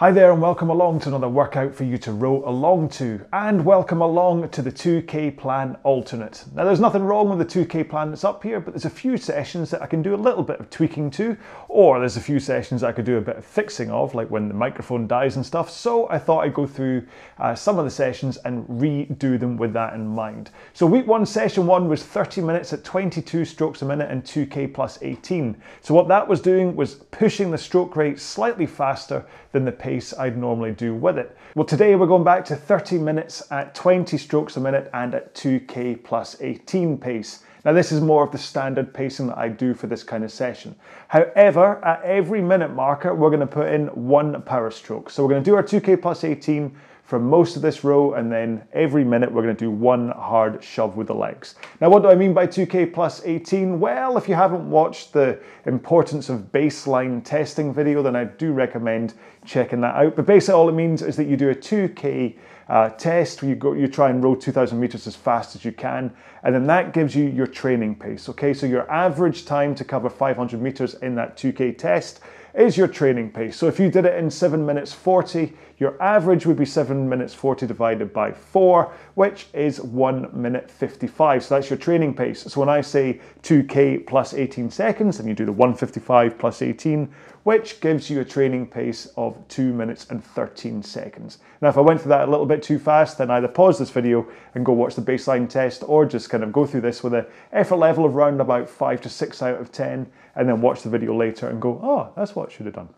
Hi there, and welcome along to another workout for you to row along to, and welcome along to the 2K plan alternate. Now, there's nothing wrong with the 2K plan that's up here, but there's a few sessions that I can do a little bit of tweaking to, or there's a few sessions I could do a bit of fixing of, like when the microphone dies and stuff. So I thought I'd go through uh, some of the sessions and redo them with that in mind. So, week one, session one was 30 minutes at 22 strokes a minute and 2K plus 18. So, what that was doing was pushing the stroke rate slightly faster than the pace I'd normally do with it. Well, today we're going back to 30 minutes at 20 strokes a minute and at 2k plus 18 pace. Now, this is more of the standard pacing that I do for this kind of session. However, at every minute marker, we're going to put in one power stroke. So we're going to do our 2k plus 18 for most of this row, and then every minute we're going to do one hard shove with the legs. Now, what do I mean by 2K plus 18? Well, if you haven't watched the importance of baseline testing video, then I do recommend checking that out. But basically, all it means is that you do a 2K uh, test where you go, you try and row 2,000 meters as fast as you can, and then that gives you your training pace. Okay, so your average time to cover 500 meters in that 2K test is your training pace. So if you did it in 7 minutes 40, your average would be 7 minutes 40 divided by 4, which is 1 minute 55. So that's your training pace. So when I say 2k plus 18 seconds, then you do the 155 plus 18, which gives you a training pace of 2 minutes and 13 seconds. Now, if I went through that a little bit too fast, then either pause this video and go watch the baseline test, or just kind of go through this with an effort level of around about 5 to 6 out of 10, and then watch the video later and go, oh, that's what I should have done.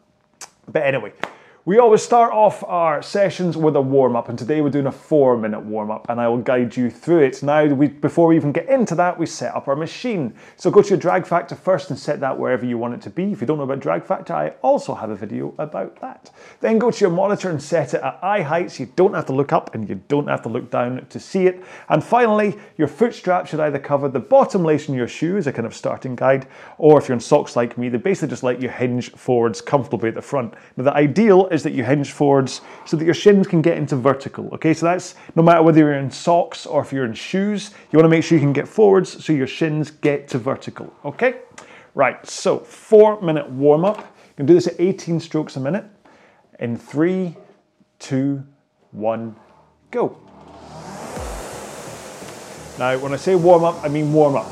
But anyway, we always start off our sessions with a warm up, and today we're doing a four minute warm up, and I will guide you through it. Now, we, before we even get into that, we set up our machine. So go to your drag factor first and set that wherever you want it to be. If you don't know about drag factor, I also have a video about that. Then go to your monitor and set it at eye heights. You don't have to look up and you don't have to look down to see it. And finally, your foot strap should either cover the bottom lace in your shoe as a kind of starting guide, or if you're in socks like me, they basically just let you hinge forwards comfortably at the front. Now, the ideal is that you hinge forwards so that your shins can get into vertical. Okay, so that's no matter whether you're in socks or if you're in shoes, you want to make sure you can get forwards so your shins get to vertical. Okay, right, so four minute warm up. You can do this at 18 strokes a minute in three, two, one, go. Now, when I say warm up, I mean warm up.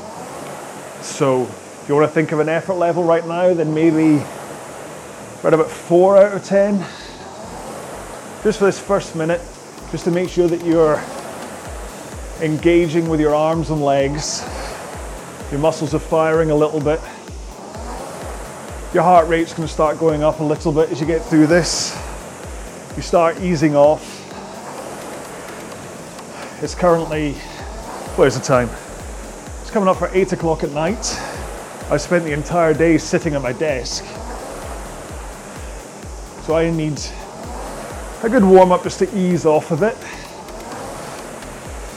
So, if you want to think of an effort level right now, then maybe right about four out of 10 just for this first minute, just to make sure that you're engaging with your arms and legs. Your muscles are firing a little bit. Your heart rate's going to start going up a little bit as you get through this. You start easing off. It's currently, where's the time? It's coming up for 8 o'clock at night. I spent the entire day sitting at my desk. So I need a good warm up just to ease off a bit.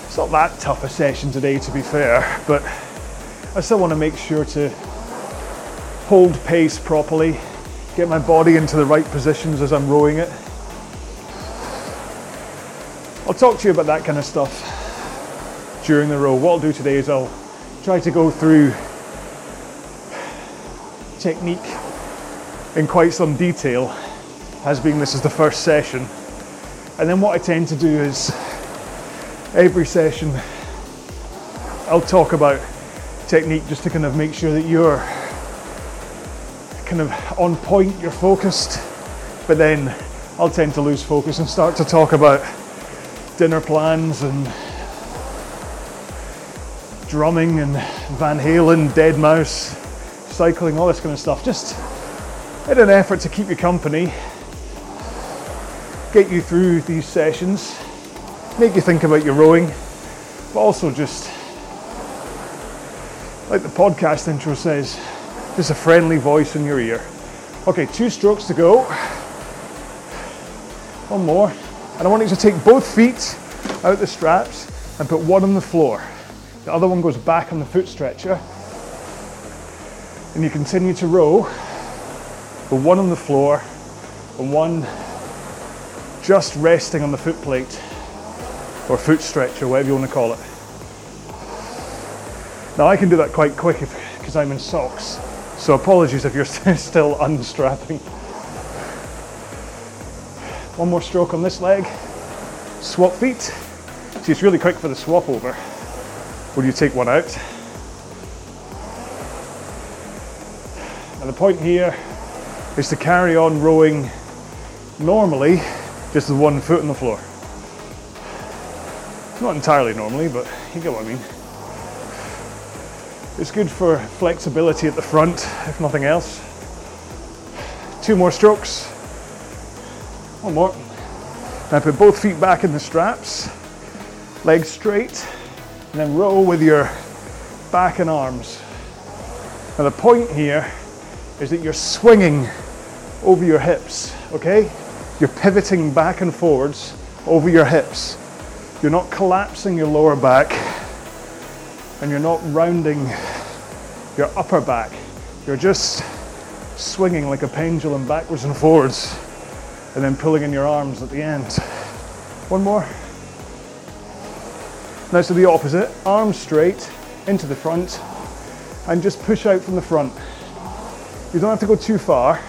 It's not that tough a session today, to be fair, but I still want to make sure to hold pace properly, get my body into the right positions as I'm rowing it. I'll talk to you about that kind of stuff during the row. What I'll do today is I'll try to go through technique in quite some detail as being this is the first session. And then what I tend to do is every session I'll talk about technique just to kind of make sure that you're kind of on point, you're focused, but then I'll tend to lose focus and start to talk about dinner plans and drumming and Van Halen, Deadmau5, cycling, all this kind of stuff. Just in an effort to keep you company get you through these sessions, make you think about your rowing, but also just, like the podcast intro says, just a friendly voice in your ear. Okay, two strokes to go. One more. And I want you to take both feet out the straps, and put one on the floor. The other one goes back on the foot stretcher. And you continue to row with one on the floor and one just resting on the foot plate or foot stretcher, whatever you want to call it. Now I can do that quite quick because I'm in socks, so apologies if you're still unstrapping. One more stroke on this leg, swap feet. See, it's really quick for the swap over when you take one out. And the point here is to carry on rowing normally, just with one foot on the floor. Not entirely normally, but you get what I mean. It's good for flexibility at the front, if nothing else. Two more strokes. One more. Now put both feet back in the straps, legs straight, and then row with your back and arms. Now the point here is that you're swinging over your hips, okay? You're pivoting back and forwards over your hips. You're not collapsing your lower back and you're not rounding your upper back. You're just swinging like a pendulum backwards and forwards and then pulling in your arms at the end. One more. Now to the opposite, arms straight into the front and just push out from the front. You don't have to go too far.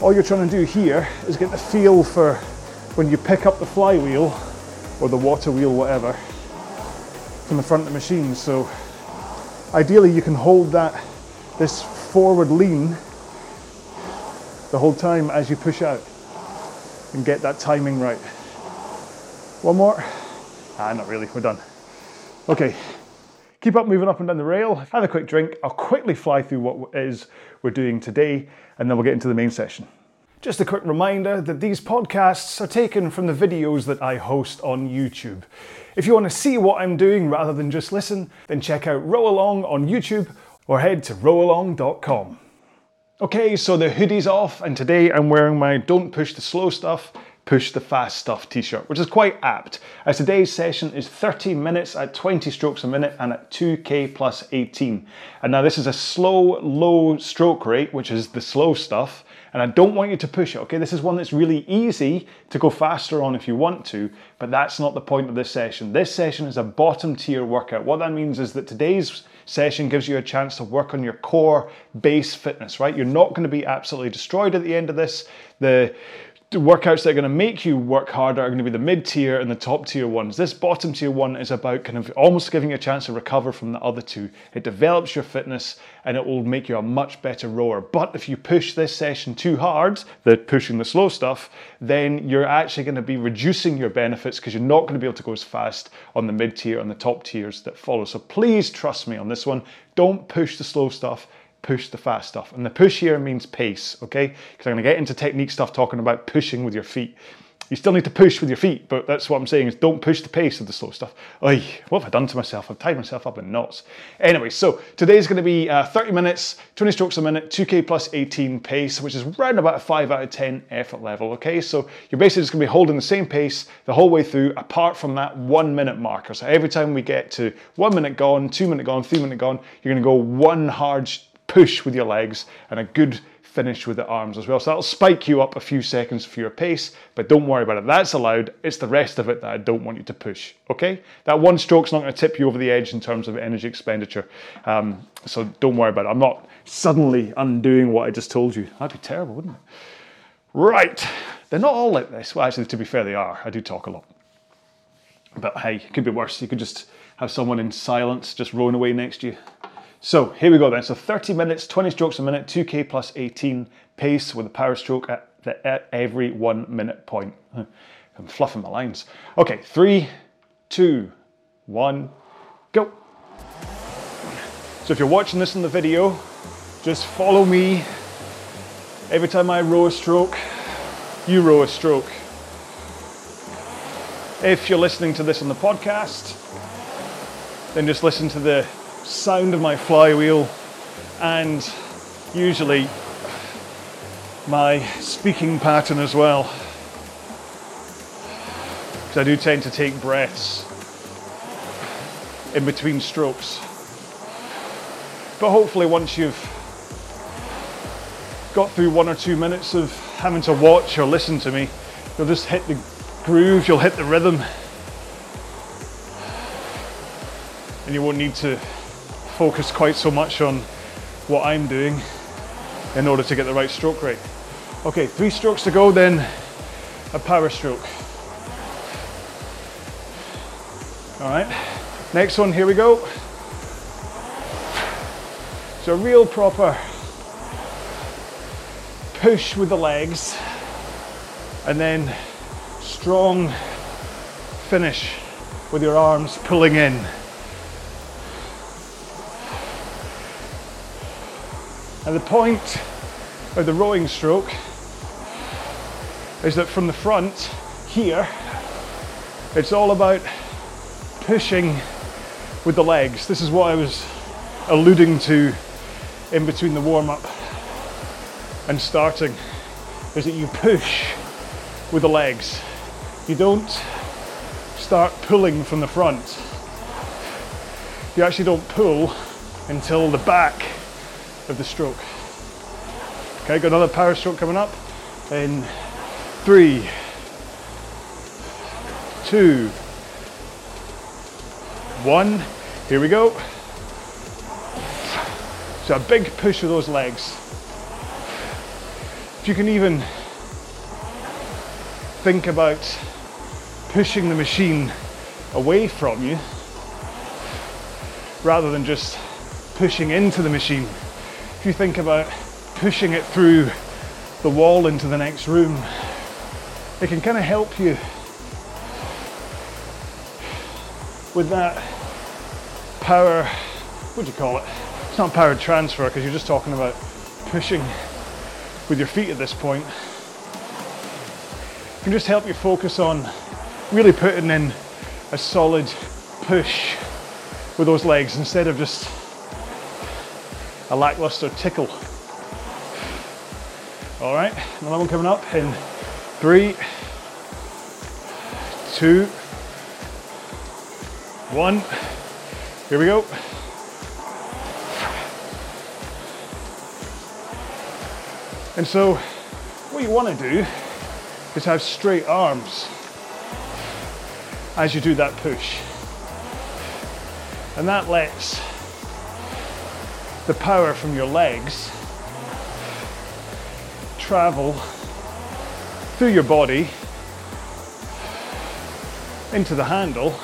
All you're trying to do here is get the feel for when you pick up the flywheel or the water wheel, whatever, from the front of the machine. So ideally you can hold that this forward lean the whole time as you push out and get that timing right. One more. Ah, not really, we're done. Okay, keep up moving up and down the rail. Have a quick drink. I'll quickly fly through what it is we're doing today and then we'll get into the main session. Just a quick reminder that these podcasts are taken from the videos that I host on YouTube. If you want to see what I'm doing rather than just listen, then check out Row Along on YouTube or head to rowalong.com. Okay, so the hoodie's off, and today I'm wearing my Don't Push the Slow Stuff, Push the Fast Stuff t shirt, which is quite apt, as today's session is 30 minutes at 20 strokes a minute and at 2k plus 18. And now, this is a slow, low stroke rate, which is the slow stuff and I don't want you to push it, okay? This is one that's really easy to go faster on if you want to, but that's not the point of this session. This session is a bottom tier workout. What that means is that today's session gives you a chance to work on your core base fitness, right? You're not going to be absolutely destroyed at the end of this. The the workouts that are going to make you work harder are going to be the mid tier and the top tier ones. This bottom tier one is about kind of almost giving you a chance to recover from the other two. It develops your fitness and it will make you a much better rower. But if you push this session too hard, the pushing the slow stuff, then you're actually going to be reducing your benefits because you're not going to be able to go as fast on the mid tier and the top tiers that follow. So please trust me on this one. Don't push the slow stuff push the fast stuff. And the push here means pace, okay? Because I'm gonna get into technique stuff talking about pushing with your feet. You still need to push with your feet, but that's what I'm saying is don't push the pace of the slow stuff. Oy, what have I done to myself? I've tied myself up in knots. Anyway, so today's gonna be uh, 30 minutes, 20 strokes a minute, 2K plus 18 pace, which is round about a 5 out of 10 effort level, okay? So you're basically just gonna be holding the same pace the whole way through, apart from that one minute marker. So every time we get to one minute gone, two minute gone, three minute gone, you're gonna go one hard push with your legs and a good finish with the arms as well. So that'll spike you up a few seconds for your pace, but don't worry about it. That's allowed. It's the rest of it that I don't want you to push. Okay? That one stroke's not going to tip you over the edge in terms of energy expenditure. Um, so don't worry about it. I'm not suddenly undoing what I just told you. That'd be terrible, wouldn't it? Right. They're not all like this. Well, actually, to be fair, they are. I do talk a lot. But hey, it could be worse. You could just have someone in silence just rowing away next to you. So here we go then. So 30 minutes, 20 strokes a minute, 2K plus 18 pace with a power stroke at, the, at every one minute point. I'm fluffing my lines. Okay, three, two, one, go. So if you're watching this in the video, just follow me. Every time I row a stroke, you row a stroke. If you're listening to this on the podcast, then just listen to the sound of my flywheel and usually my speaking pattern as well. because I do tend to take breaths in between strokes. But hopefully, once you've got through one or two minutes of having to watch or listen to me, you'll just hit the groove, you'll hit the rhythm, and you won't need to focus quite so much on what I'm doing in order to get the right stroke rate. Okay, three strokes to go, then a power stroke. All right, next one, here we go. So, real proper push with the legs and then strong finish with your arms pulling in. And the point of the rowing stroke is that from the front here, it's all about pushing with the legs. This is what I was alluding to in between the warm up and starting, is that you push with the legs. You don't start pulling from the front. You actually don't pull until the back of the stroke. Okay, got another power stroke coming up in three, two, one. Here we go. So a big push with those legs. If you can even think about pushing the machine away from you rather than just pushing into the machine. If you think about pushing it through the wall into the next room, it can kind of help you with that power, what do you call it? It's not power transfer because you're just talking about pushing with your feet at this point. It can just help you focus on really putting in a solid push with those legs instead of just a lackluster tickle. All right, another one coming up in three, two, one. Here we go. And so, what you want to do is have straight arms as you do that push. And that lets the power from your legs travel through your body into the handle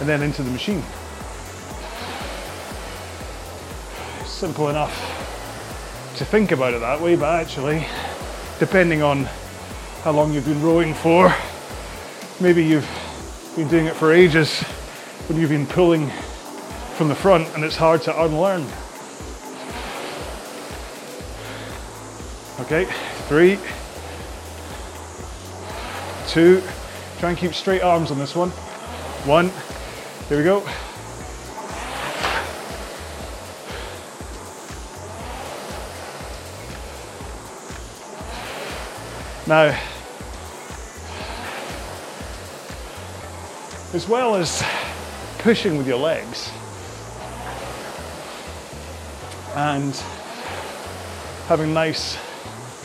and then into the machine. Simple enough to think about it that way, but actually, depending on how long you've been rowing for, maybe you've been doing it for ages when you've been pulling from the front and it's hard to unlearn. Okay, three, two, try and keep straight arms on this one. One, here we go. Now, as well as pushing with your legs and having nice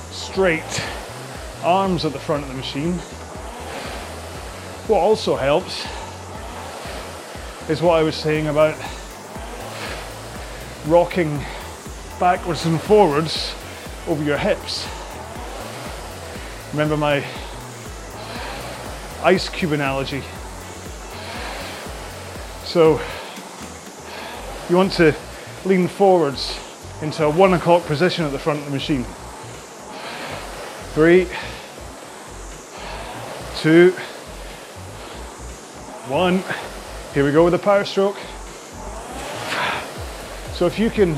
straight arms at the front of the machine. What also helps is what I was saying about rocking backwards and forwards over your hips. Remember my ice cube analogy. So you want to lean forwards into a one o'clock position at the front of the machine. Three, two, one. Here we go with the power stroke. So if you can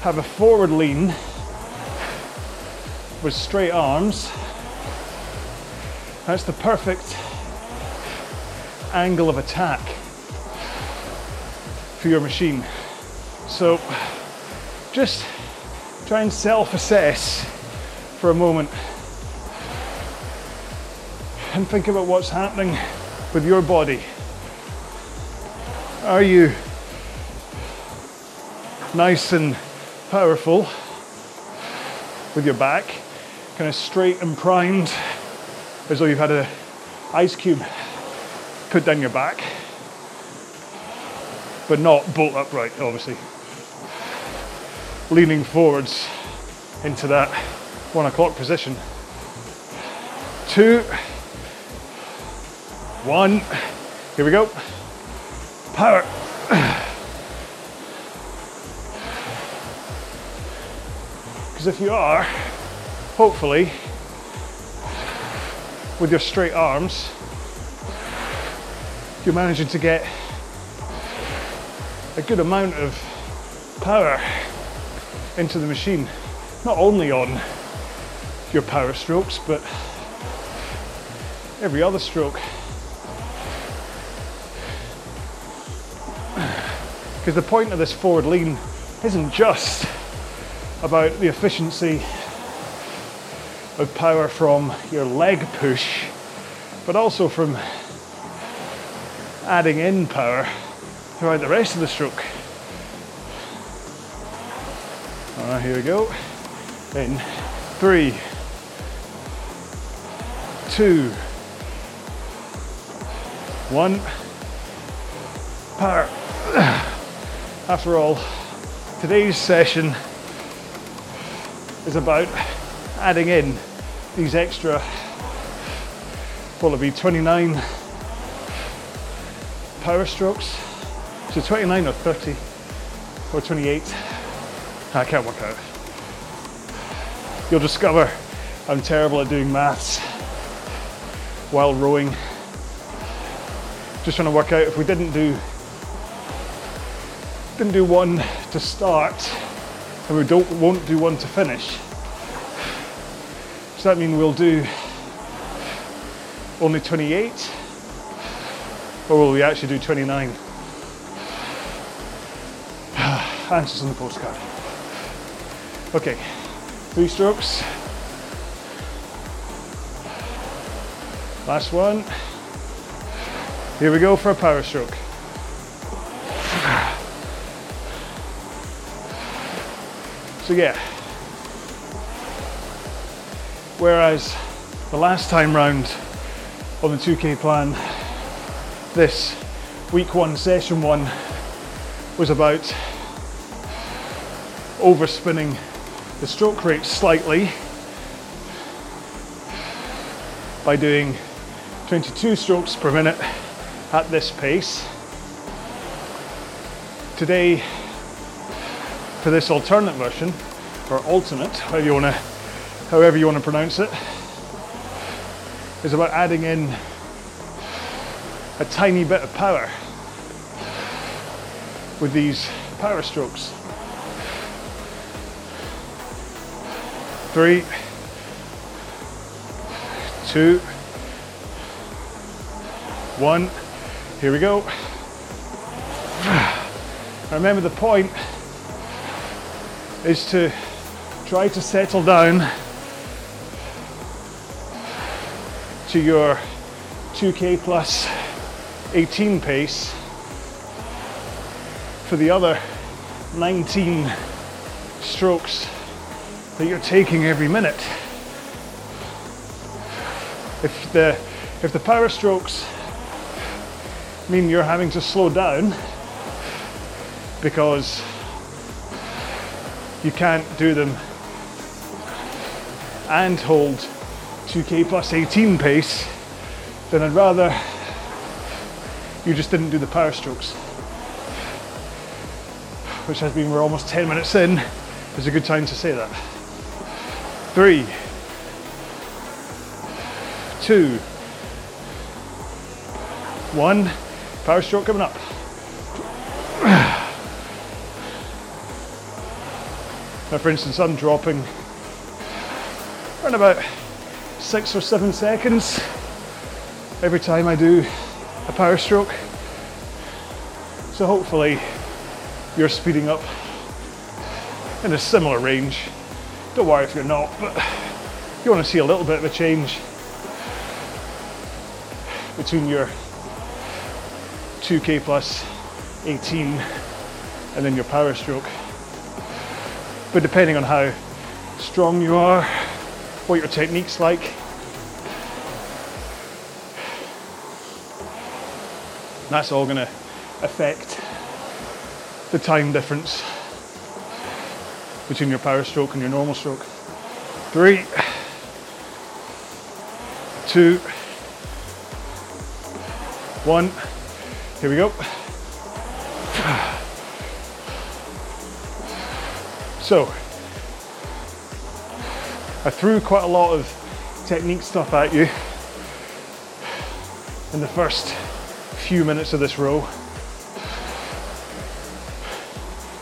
have a forward lean with straight arms, that's the perfect angle of attack for your machine. So just try and self assess for a moment and think about what's happening with your body. Are you nice and powerful with your back, kind of straight and primed, as though you've had an ice cube put down your back, but not bolt upright, obviously. Leaning forwards into that one o'clock position. Two, one, here we go. Power. Because if you are, hopefully, with your straight arms, you're managing to get a good amount of power into the machine, not only on your power strokes, but every other stroke. Because the point of this forward lean isn't just about the efficiency of power from your leg push, but also from adding in power throughout the rest of the stroke. Alright, here we go. In three, two, one, power. After all, today's session is about adding in these extra, will it be 29 power strokes? So 29 or 30 or 28? I can't work out. You'll discover I'm terrible at doing maths while rowing. Just trying to work out if we didn't do didn't do one to start and we don't won't do one to finish. Does that mean we'll do only 28? Or will we actually do 29? Answers on the postcard. Okay, three strokes. Last one. Here we go for a power stroke. So yeah. Whereas the last time round on the 2K plan, this week one, session one was about overspinning the stroke rate slightly by doing 22 strokes per minute at this pace. Today, for this alternate version, or alternate, however you want to, however you want to pronounce it, is about adding in a tiny bit of power with these power strokes. Three, two, one. Here we go. Remember the point is to try to settle down to your 2k plus 18 pace for the other 19 strokes that you're taking every minute. If the if the power strokes mean you're having to slow down because you can't do them and hold 2k plus 18 pace, then I'd rather you just didn't do the power strokes. Which has been, we're almost 10 minutes in, is a good time to say that. Three, two, one, power stroke coming up. Now, for instance, I'm dropping around about six or seven seconds every time I do a power stroke. So hopefully you're speeding up in a similar range. Don't worry if you're not, but you want to see a little bit of a change, between your 2k plus 18 and then your power stroke. But depending on how strong you are, what your technique's like, that's all going to affect the time difference between your power stroke and your normal stroke. Three, two, one. Here we go. So, I threw quite a lot of technique stuff at you in the first few minutes of this row.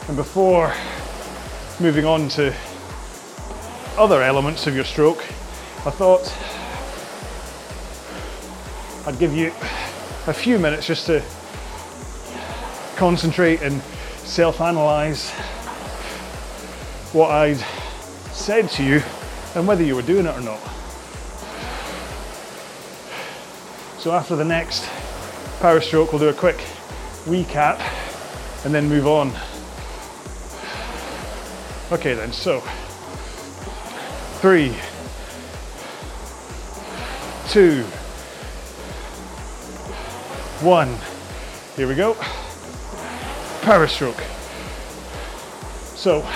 And before moving on to other elements of your stroke, I thought I'd give you a few minutes just to concentrate and self analyze what I'd said to you and whether you were doing it or not. So, after the next power stroke, we'll do a quick recap and then move on. Okay, then, so three, two, one. Here we go. Power stroke. So,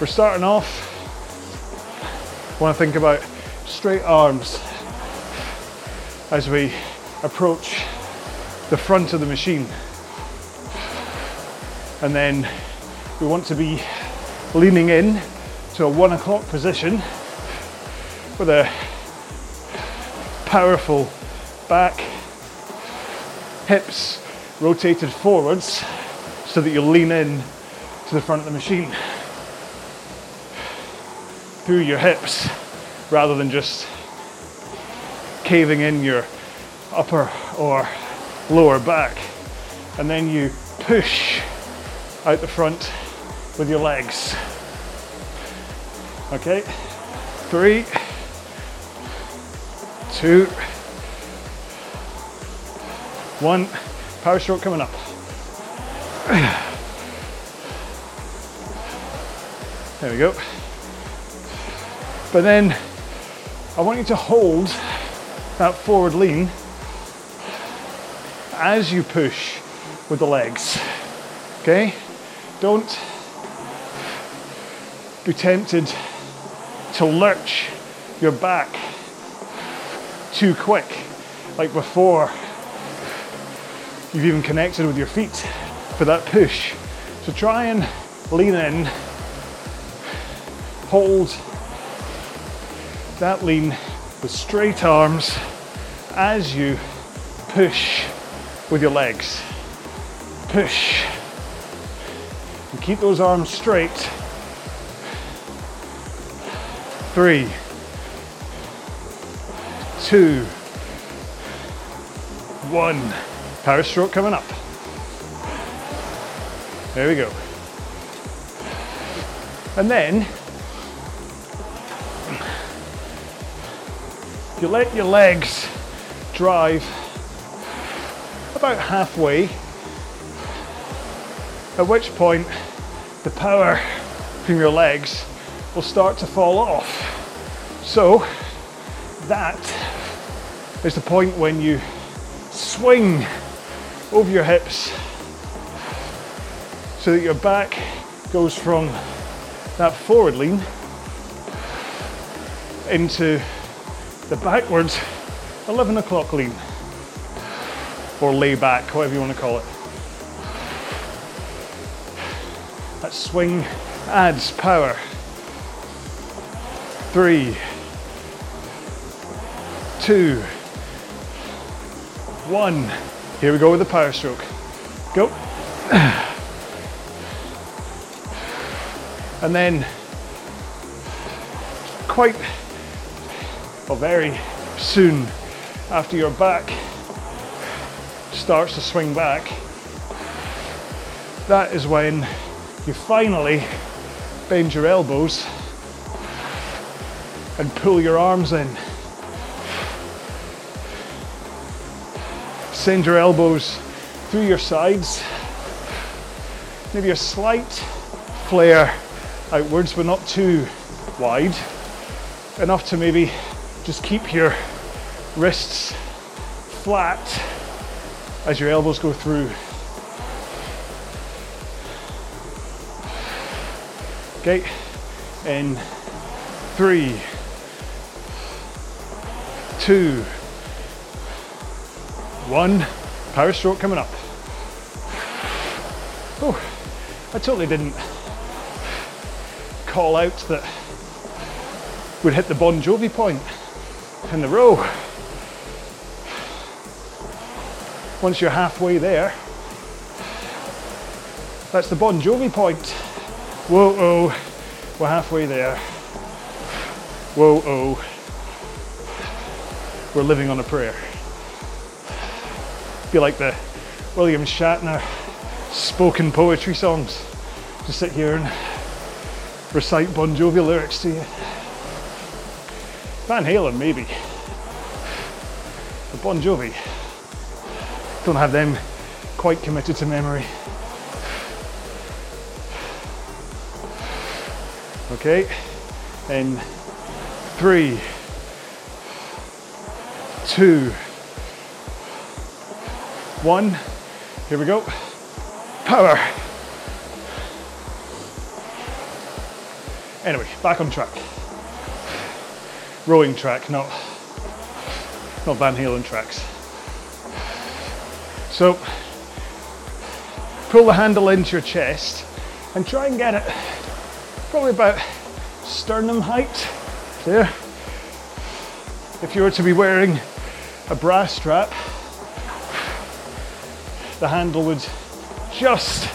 we're starting off. Want to think about straight arms as we approach the front of the machine. And then we want to be leaning in to a one o'clock position with a powerful back, hips rotated forwards so that you lean in to the front of the machine through your hips rather than just caving in your upper or lower back. And then you push out the front with your legs. Okay, three, two, one. Power stroke coming up. There we go. But then I want you to hold that forward lean as you push with the legs. Okay? Don't be tempted to lurch your back too quick, like before you've even connected with your feet for that push. So try and lean in, hold that lean with straight arms as you push with your legs. Push. And keep those arms straight. Three, two, one. Power stroke coming up. There we go. And then you let your legs drive about halfway, at which point the power from your legs will start to fall off. So that is the point when you swing over your hips so that your back goes from that forward lean into the backwards 11 o'clock lean or lay back, whatever you want to call it. That swing adds power. Three, two, one. Here we go with the power stroke. Go. And then quite or very soon after your back starts to swing back, that is when you finally bend your elbows and pull your arms in. Send your elbows through your sides. Maybe a slight flare outwards, but not too wide. Enough to maybe just keep your wrists flat as your elbows go through. Okay, in three, two, one. Power stroke coming up. Oh, I totally didn't call out that we'd hit the Bon Jovi point in the row. Once you're halfway there, that's the Bon Jovi point. Whoa, oh, we're halfway there. Whoa, oh, we're living on a prayer. Be like the William Shatner spoken poetry songs. Just sit here and recite Bon Jovi lyrics to you. Van Halen, maybe. But Bon Jovi, don't have them quite committed to memory. Okay, in three, two, one. Here we go. Power. Anyway, back on track. Rowing track, not not Van Halen tracks. So pull the handle into your chest and try and get it probably about sternum height there. If you were to be wearing a brass strap, the handle would just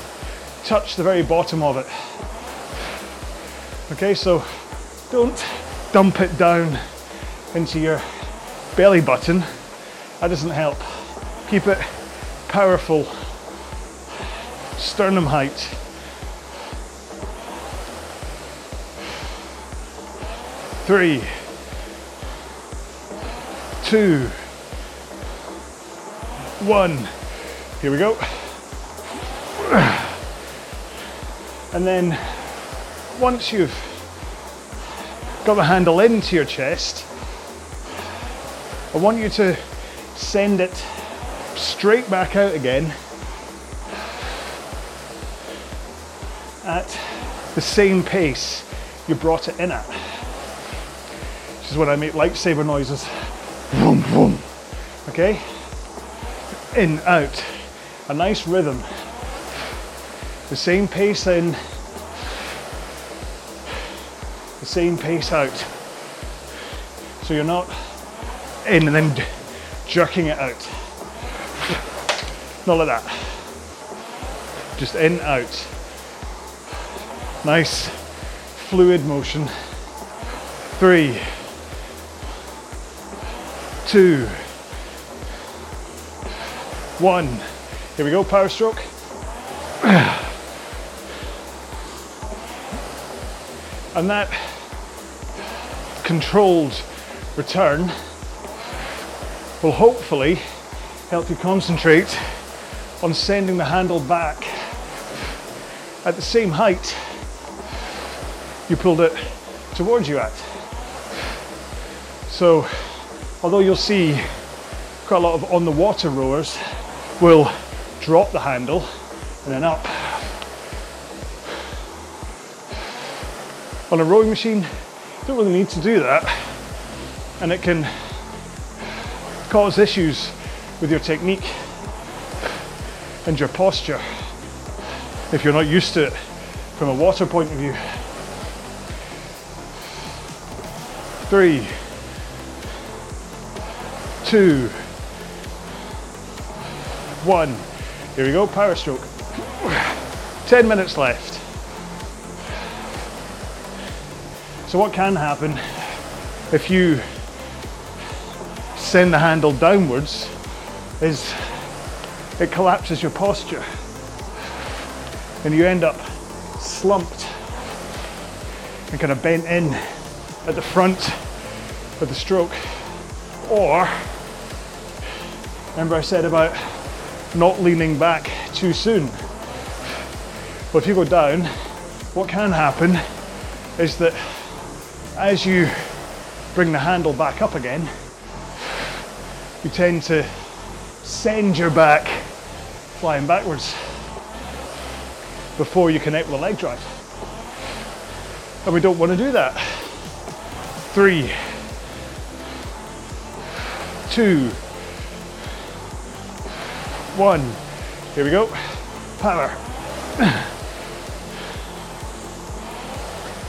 touch the very bottom of it. Okay, so don't dump it down into your belly button. That doesn't help. Keep it powerful, sternum height. Three, two, one. Here we go. And then once you've got the handle into your chest, I want you to send it straight back out again at the same pace you brought it in at. This is when I make lightsaber noises. Vroom, vroom. Okay? In, out. A nice rhythm. The same pace in, the same pace out. So you're not in and then jerking it out. Not like that. Just in, out. Nice fluid motion. Three, two, one. Here we go, power stroke. And that controlled return will hopefully help you concentrate on sending the handle back at the same height you pulled it towards you at. So, although you'll see quite a lot of on the water rowers will drop the handle and then up On a rowing machine, you don't really need to do that. And it can cause issues with your technique and your posture if you're not used to it from a water point of view. Three, two, one. Here we go, power stroke. 10 minutes left. So what can happen if you send the handle downwards is it collapses your posture and you end up slumped and kind of bent in at the front of the stroke or Remember, I said about not leaning back too soon. Well, if you go down, what can happen is that as you bring the handle back up again, you tend to send your back flying backwards before you connect with the leg drive. And we don't want to do that. Three, two, one. Here we go. Power.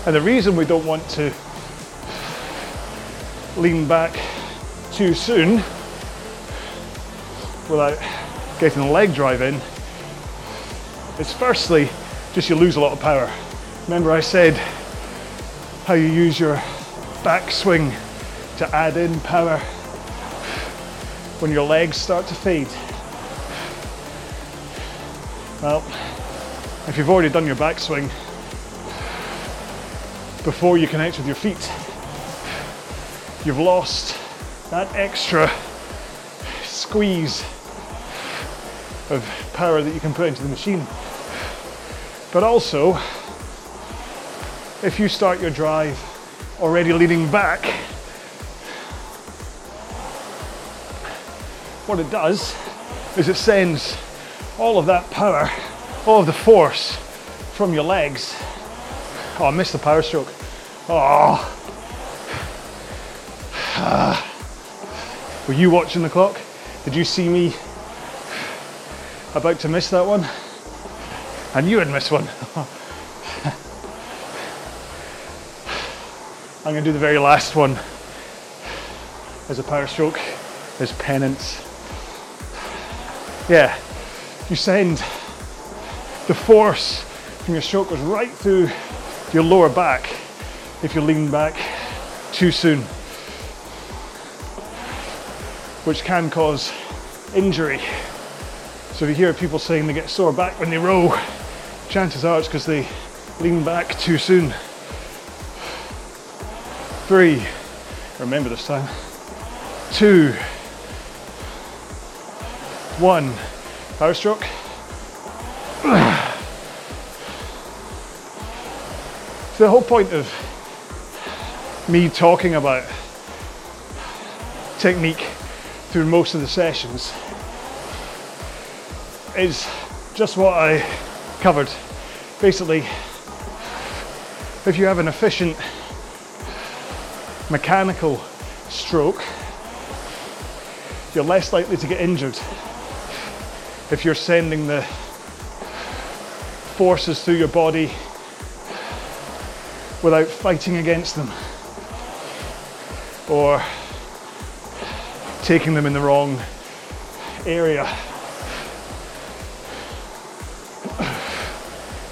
And the reason we don't want to lean back too soon without getting the leg drive in is firstly just you lose a lot of power. Remember I said how you use your backswing to add in power when your legs start to fade. Well, if you've already done your backswing before you connect with your feet, you've lost that extra squeeze of power that you can put into the machine. But also, if you start your drive already leaning back, what it does is it sends all of that power, all of the force from your legs. Oh, I missed the power stroke. Oh. Were you watching the clock? Did you see me about to miss that one? And you I'd miss one. I'm going to do the very last one as a power stroke, as penance. Yeah, you send the force from your stroke goes right through your lower back if you lean back too soon, which can cause injury. So if you hear people saying they get sore back when they row, chances are it's because they lean back too soon. Three, remember this time. Two, one, power stroke. So the whole point of me talking about technique through most of the sessions is just what I covered. Basically, if you have an efficient mechanical stroke, you're less likely to get injured if you're sending the forces through your body without fighting against them or taking them in the wrong area.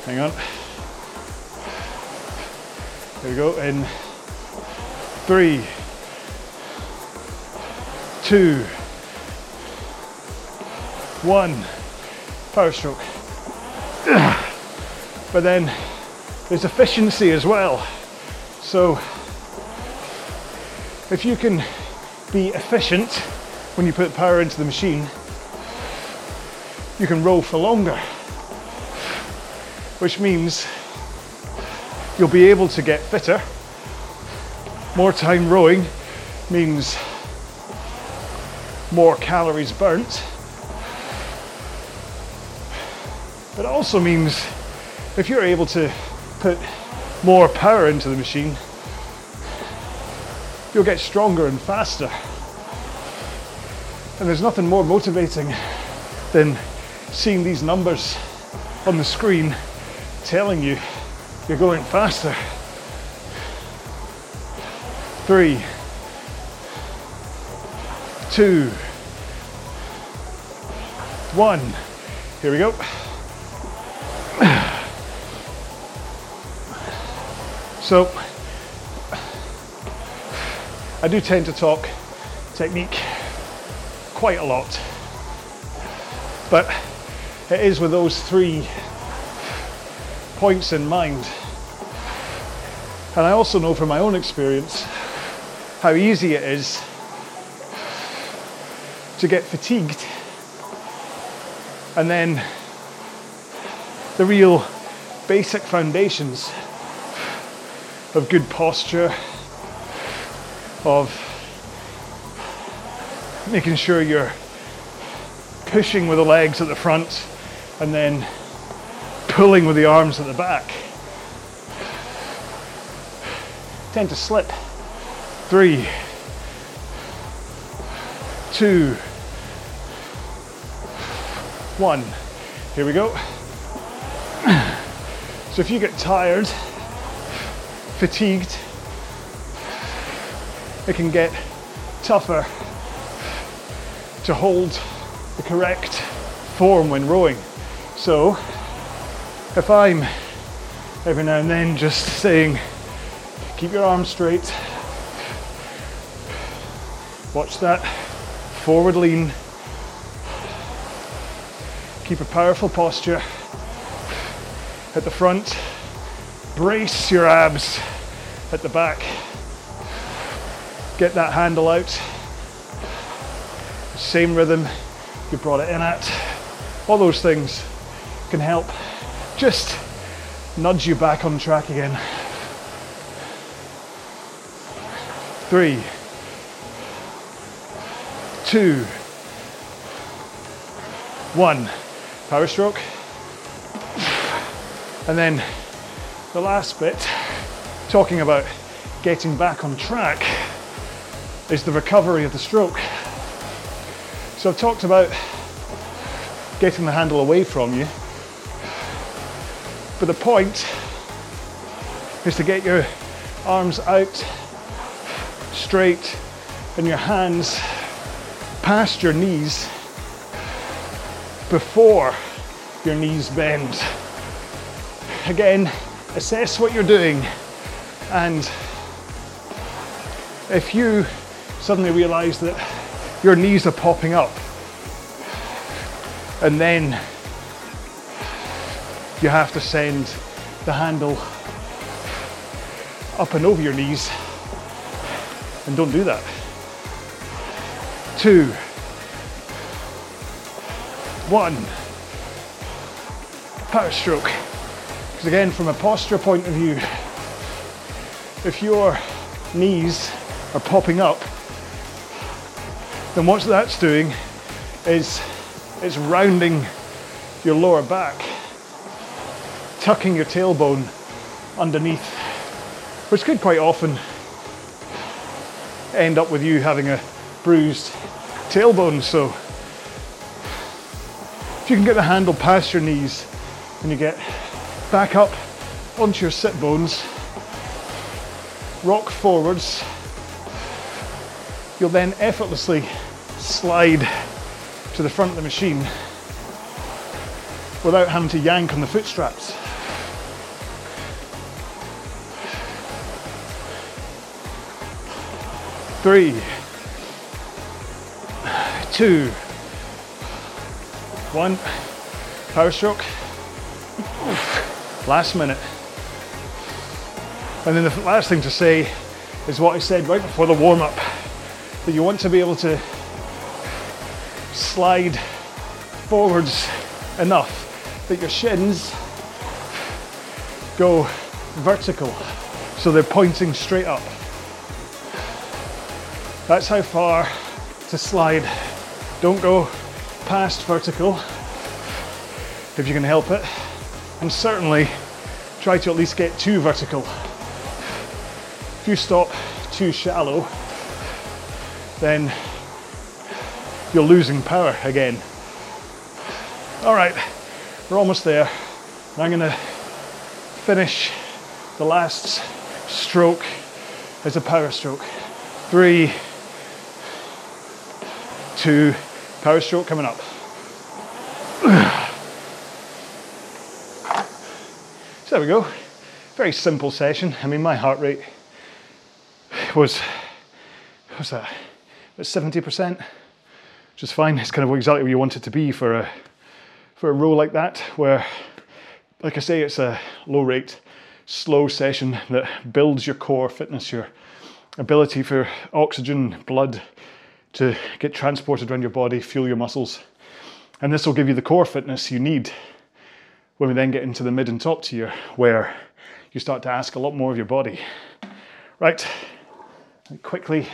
Hang on. There we go. In three, two, one. Power stroke. But then there's efficiency as well. So if you can be efficient when you put power into the machine, you can row for longer, which means you'll be able to get fitter. More time rowing means more calories burnt. Also means if you're able to put more power into the machine, you'll get stronger and faster. And there's nothing more motivating than seeing these numbers on the screen telling you you're going faster. Three, two, one. Here we go. So, I do tend to talk technique quite a lot, but it is with those three points in mind. And I also know from my own experience how easy it is to get fatigued. And then the real basic foundations of good posture, of making sure you're pushing with the legs at the front and then pulling with the arms at the back. Tend to slip. Three, two, one. Here we go. So if you get tired, fatigued, it can get tougher to hold the correct form when rowing. So if I'm every now and then just saying, keep your arms straight, watch that forward lean, keep a powerful posture at the front, brace your abs at the back, get that handle out, same rhythm you brought it in at. All those things can help just nudge you back on track again. Three, two, one. Power stroke. And then the last bit, talking about getting back on track, is the recovery of the stroke. So I've talked about getting the handle away from you, but the point is to get your arms out straight and your hands past your knees before your knees bend again, assess what you're doing. And if you suddenly realize that your knees are popping up, and then you have to send the handle up and over your knees, and don't do that. Two, one, power stroke. Because again, from a posture point of view, if your knees are popping up, then what that's doing is it's rounding your lower back, tucking your tailbone underneath, which could quite often end up with you having a bruised tailbone. So if you can get the handle past your knees and you get back up onto your sit bones, rock forwards. You'll then effortlessly slide to the front of the machine without having to yank on the foot straps. Three, two, one, power stroke last minute. And then the last thing to say is what I said right before the warm up that you want to be able to slide forwards enough that your shins go vertical so they're pointing straight up. That's how far to slide. Don't go past vertical if you can help it and certainly try to at least get too vertical. If you stop too shallow, then you're losing power again. All right, we're almost there. I'm gonna finish the last stroke as a power stroke. Three, two, power stroke coming up. There we go. Very simple session. I mean, my heart rate was, what's that, about 70%, which is fine. It's kind of exactly where you want it to be for a, for a row like that, where, like I say, it's a low rate, slow session that builds your core fitness, your ability for oxygen, blood to get transported around your body, fuel your muscles. And this will give you the core fitness you need when we then get into the mid and top tier, where you start to ask a lot more of your body. Right, quickly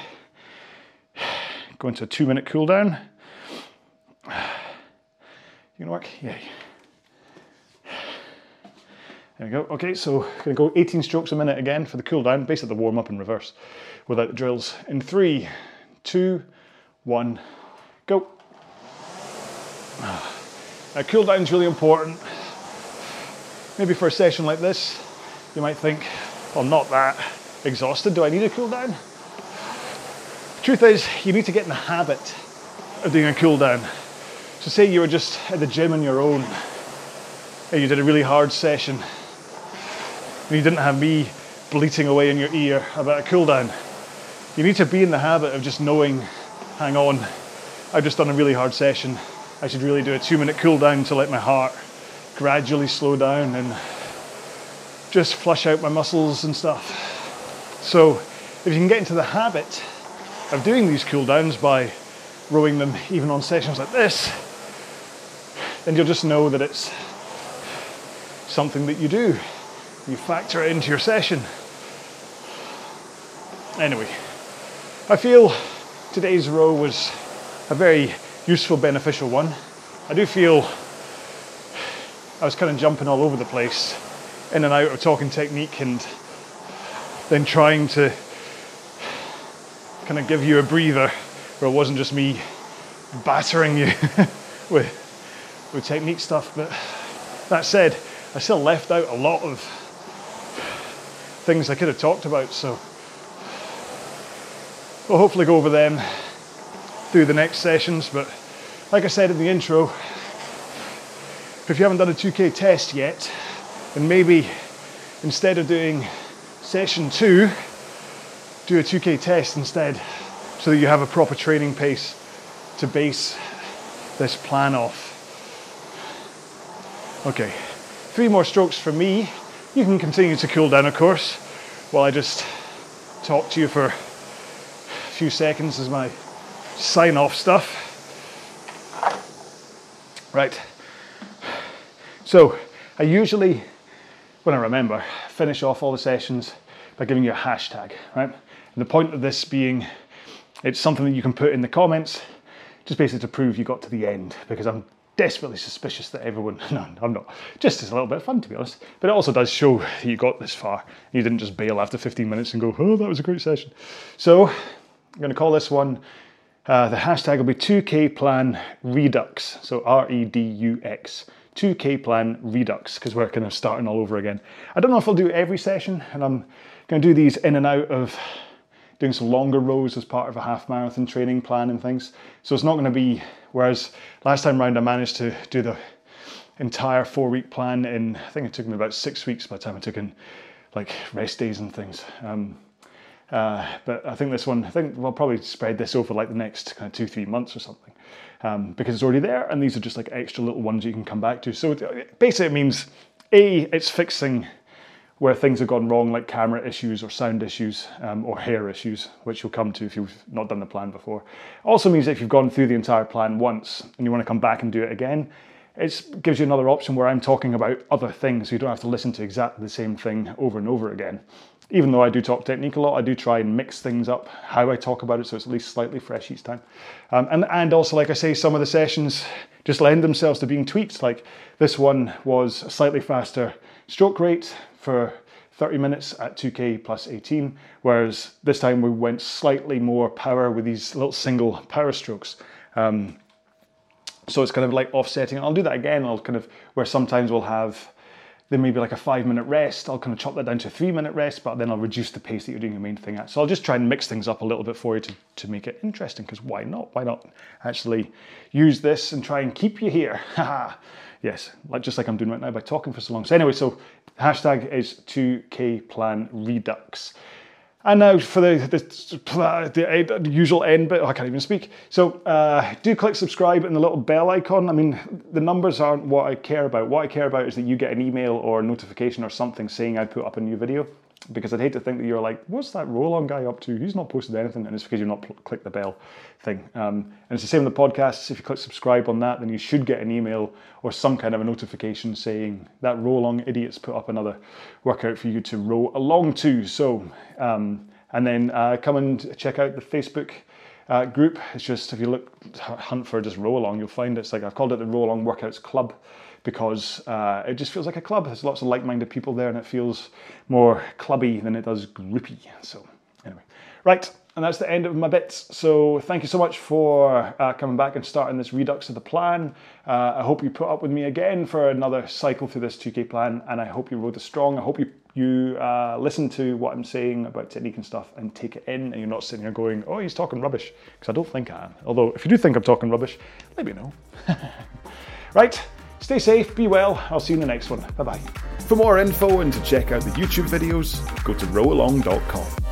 go into a two minute cool down. You gonna work? Yeah. There we go. Okay, so gonna go 18 strokes a minute again for the cool down, basically the warm up in reverse without the drills. In three, two, one, go. Now cool down is really important. Maybe for a session like this, you might think, well, I'm not that exhausted. Do I need a cool down? Truth is, you need to get in the habit of doing a cool down. So say you were just at the gym on your own and you did a really hard session and you didn't have me bleating away in your ear about a cool down. You need to be in the habit of just knowing, hang on, I've just done a really hard session. I should really do a two minute cool down to let my heart gradually slow down and just flush out my muscles and stuff. So if you can get into the habit of doing these cool downs by rowing them even on sessions like this, then you'll just know that it's something that you do. You factor it into your session. Anyway, I feel today's row was a very useful, beneficial one. I do feel I was kind of jumping all over the place, in and out of talking technique and then trying to kind of give you a breather where it wasn't just me battering you with with technique stuff. But that said, I still left out a lot of things I could have talked about. So we'll hopefully go over them through the next sessions. But like I said in the intro, if you haven't done a 2K test yet, then maybe instead of doing session two, do a 2K test instead so that you have a proper training pace to base this plan off. Okay, three more strokes for me. You can continue to cool down, of course, while I just talk to you for a few seconds as my sign off stuff. Right, so I usually, when I remember, finish off all the sessions by giving you a hashtag, right? And the point of this being, it's something that you can put in the comments, just basically to prove you got to the end, because I'm desperately suspicious that everyone, no, I'm not, just as a little bit of fun to be honest, but it also does show that you got this far. You didn't just bail after 15 minutes and go, oh, that was a great session. So I'm going to call this one, uh, the hashtag will be 2K Plan Redux, so R E D U X. 2K plan redux because we're kind of starting all over again. I don't know if I'll do every session and I'm going to do these in and out of doing some longer rows as part of a half marathon training plan and things. So it's not going to be, whereas last time round I managed to do the entire four week plan in, I think it took me about six weeks by the time I took in like rest days and things. Um, uh, but I think this one, I think we'll probably spread this over like the next kind of two, three months or something um, because it's already there and these are just like extra little ones you can come back to. So basically it means A, it's fixing where things have gone wrong, like camera issues or sound issues um, or hair issues, which you'll come to if you've not done the plan before. Also means if you've gone through the entire plan once and you want to come back and do it again, it gives you another option where I'm talking about other things, so you don't have to listen to exactly the same thing over and over again even though I do talk technique a lot, I do try and mix things up, how I talk about it, so it's at least slightly fresh each time. Um, and, and also, like I say, some of the sessions just lend themselves to being tweaked. Like this one was a slightly faster stroke rate for 30 minutes at 2K plus 18, whereas this time we went slightly more power with these little single power strokes. Um, so it's kind of like offsetting. I'll do that again. I'll kind of, where sometimes we'll have then maybe like a five minute rest. I'll kind of chop that down to a three minute rest, but then I'll reduce the pace that you're doing your main thing at. So I'll just try and mix things up a little bit for you to, to make it interesting, because why not? Why not actually use this and try and keep you here? yes, like just like I'm doing right now by talking for so long. So anyway, so hashtag is 2K plan redux. And now for the, the, the, usual end bit, oh, I can't even speak. So uh, do click subscribe and the little bell icon. I mean, the numbers aren't what I care about. What I care about is that you get an email or notification or something saying I put up a new video. Because I'd hate to think that you're like, what's that row along guy up to? He's not posted anything, and it's because you've not pl- clicked the bell thing. Um, and it's the same with the podcasts. If you click subscribe on that, then you should get an email or some kind of a notification saying that row along idiots put up another workout for you to row along to. So, um, and then uh, come and check out the Facebook. Uh, group. It's just if you look hunt for just row along, you'll find it's like I've called it the row along workouts club because uh, it just feels like a club. There's lots of like-minded people there, and it feels more clubby than it does groupy. So anyway, right. And that's the end of my bits. So thank you so much for uh, coming back and starting this redux of the plan. Uh, I hope you put up with me again for another cycle through this 2K plan, and I hope you rode the strong. I hope you you uh, listen to what I'm saying about technique and stuff and take it in, and you're not sitting here going, "Oh, he's talking rubbish," because I don't think I am. Although, if you do think I'm talking rubbish, let me know. right. Stay safe, be well. I'll see you in the next one. Bye bye. For more info and to check out the YouTube videos, go to rowalong.com.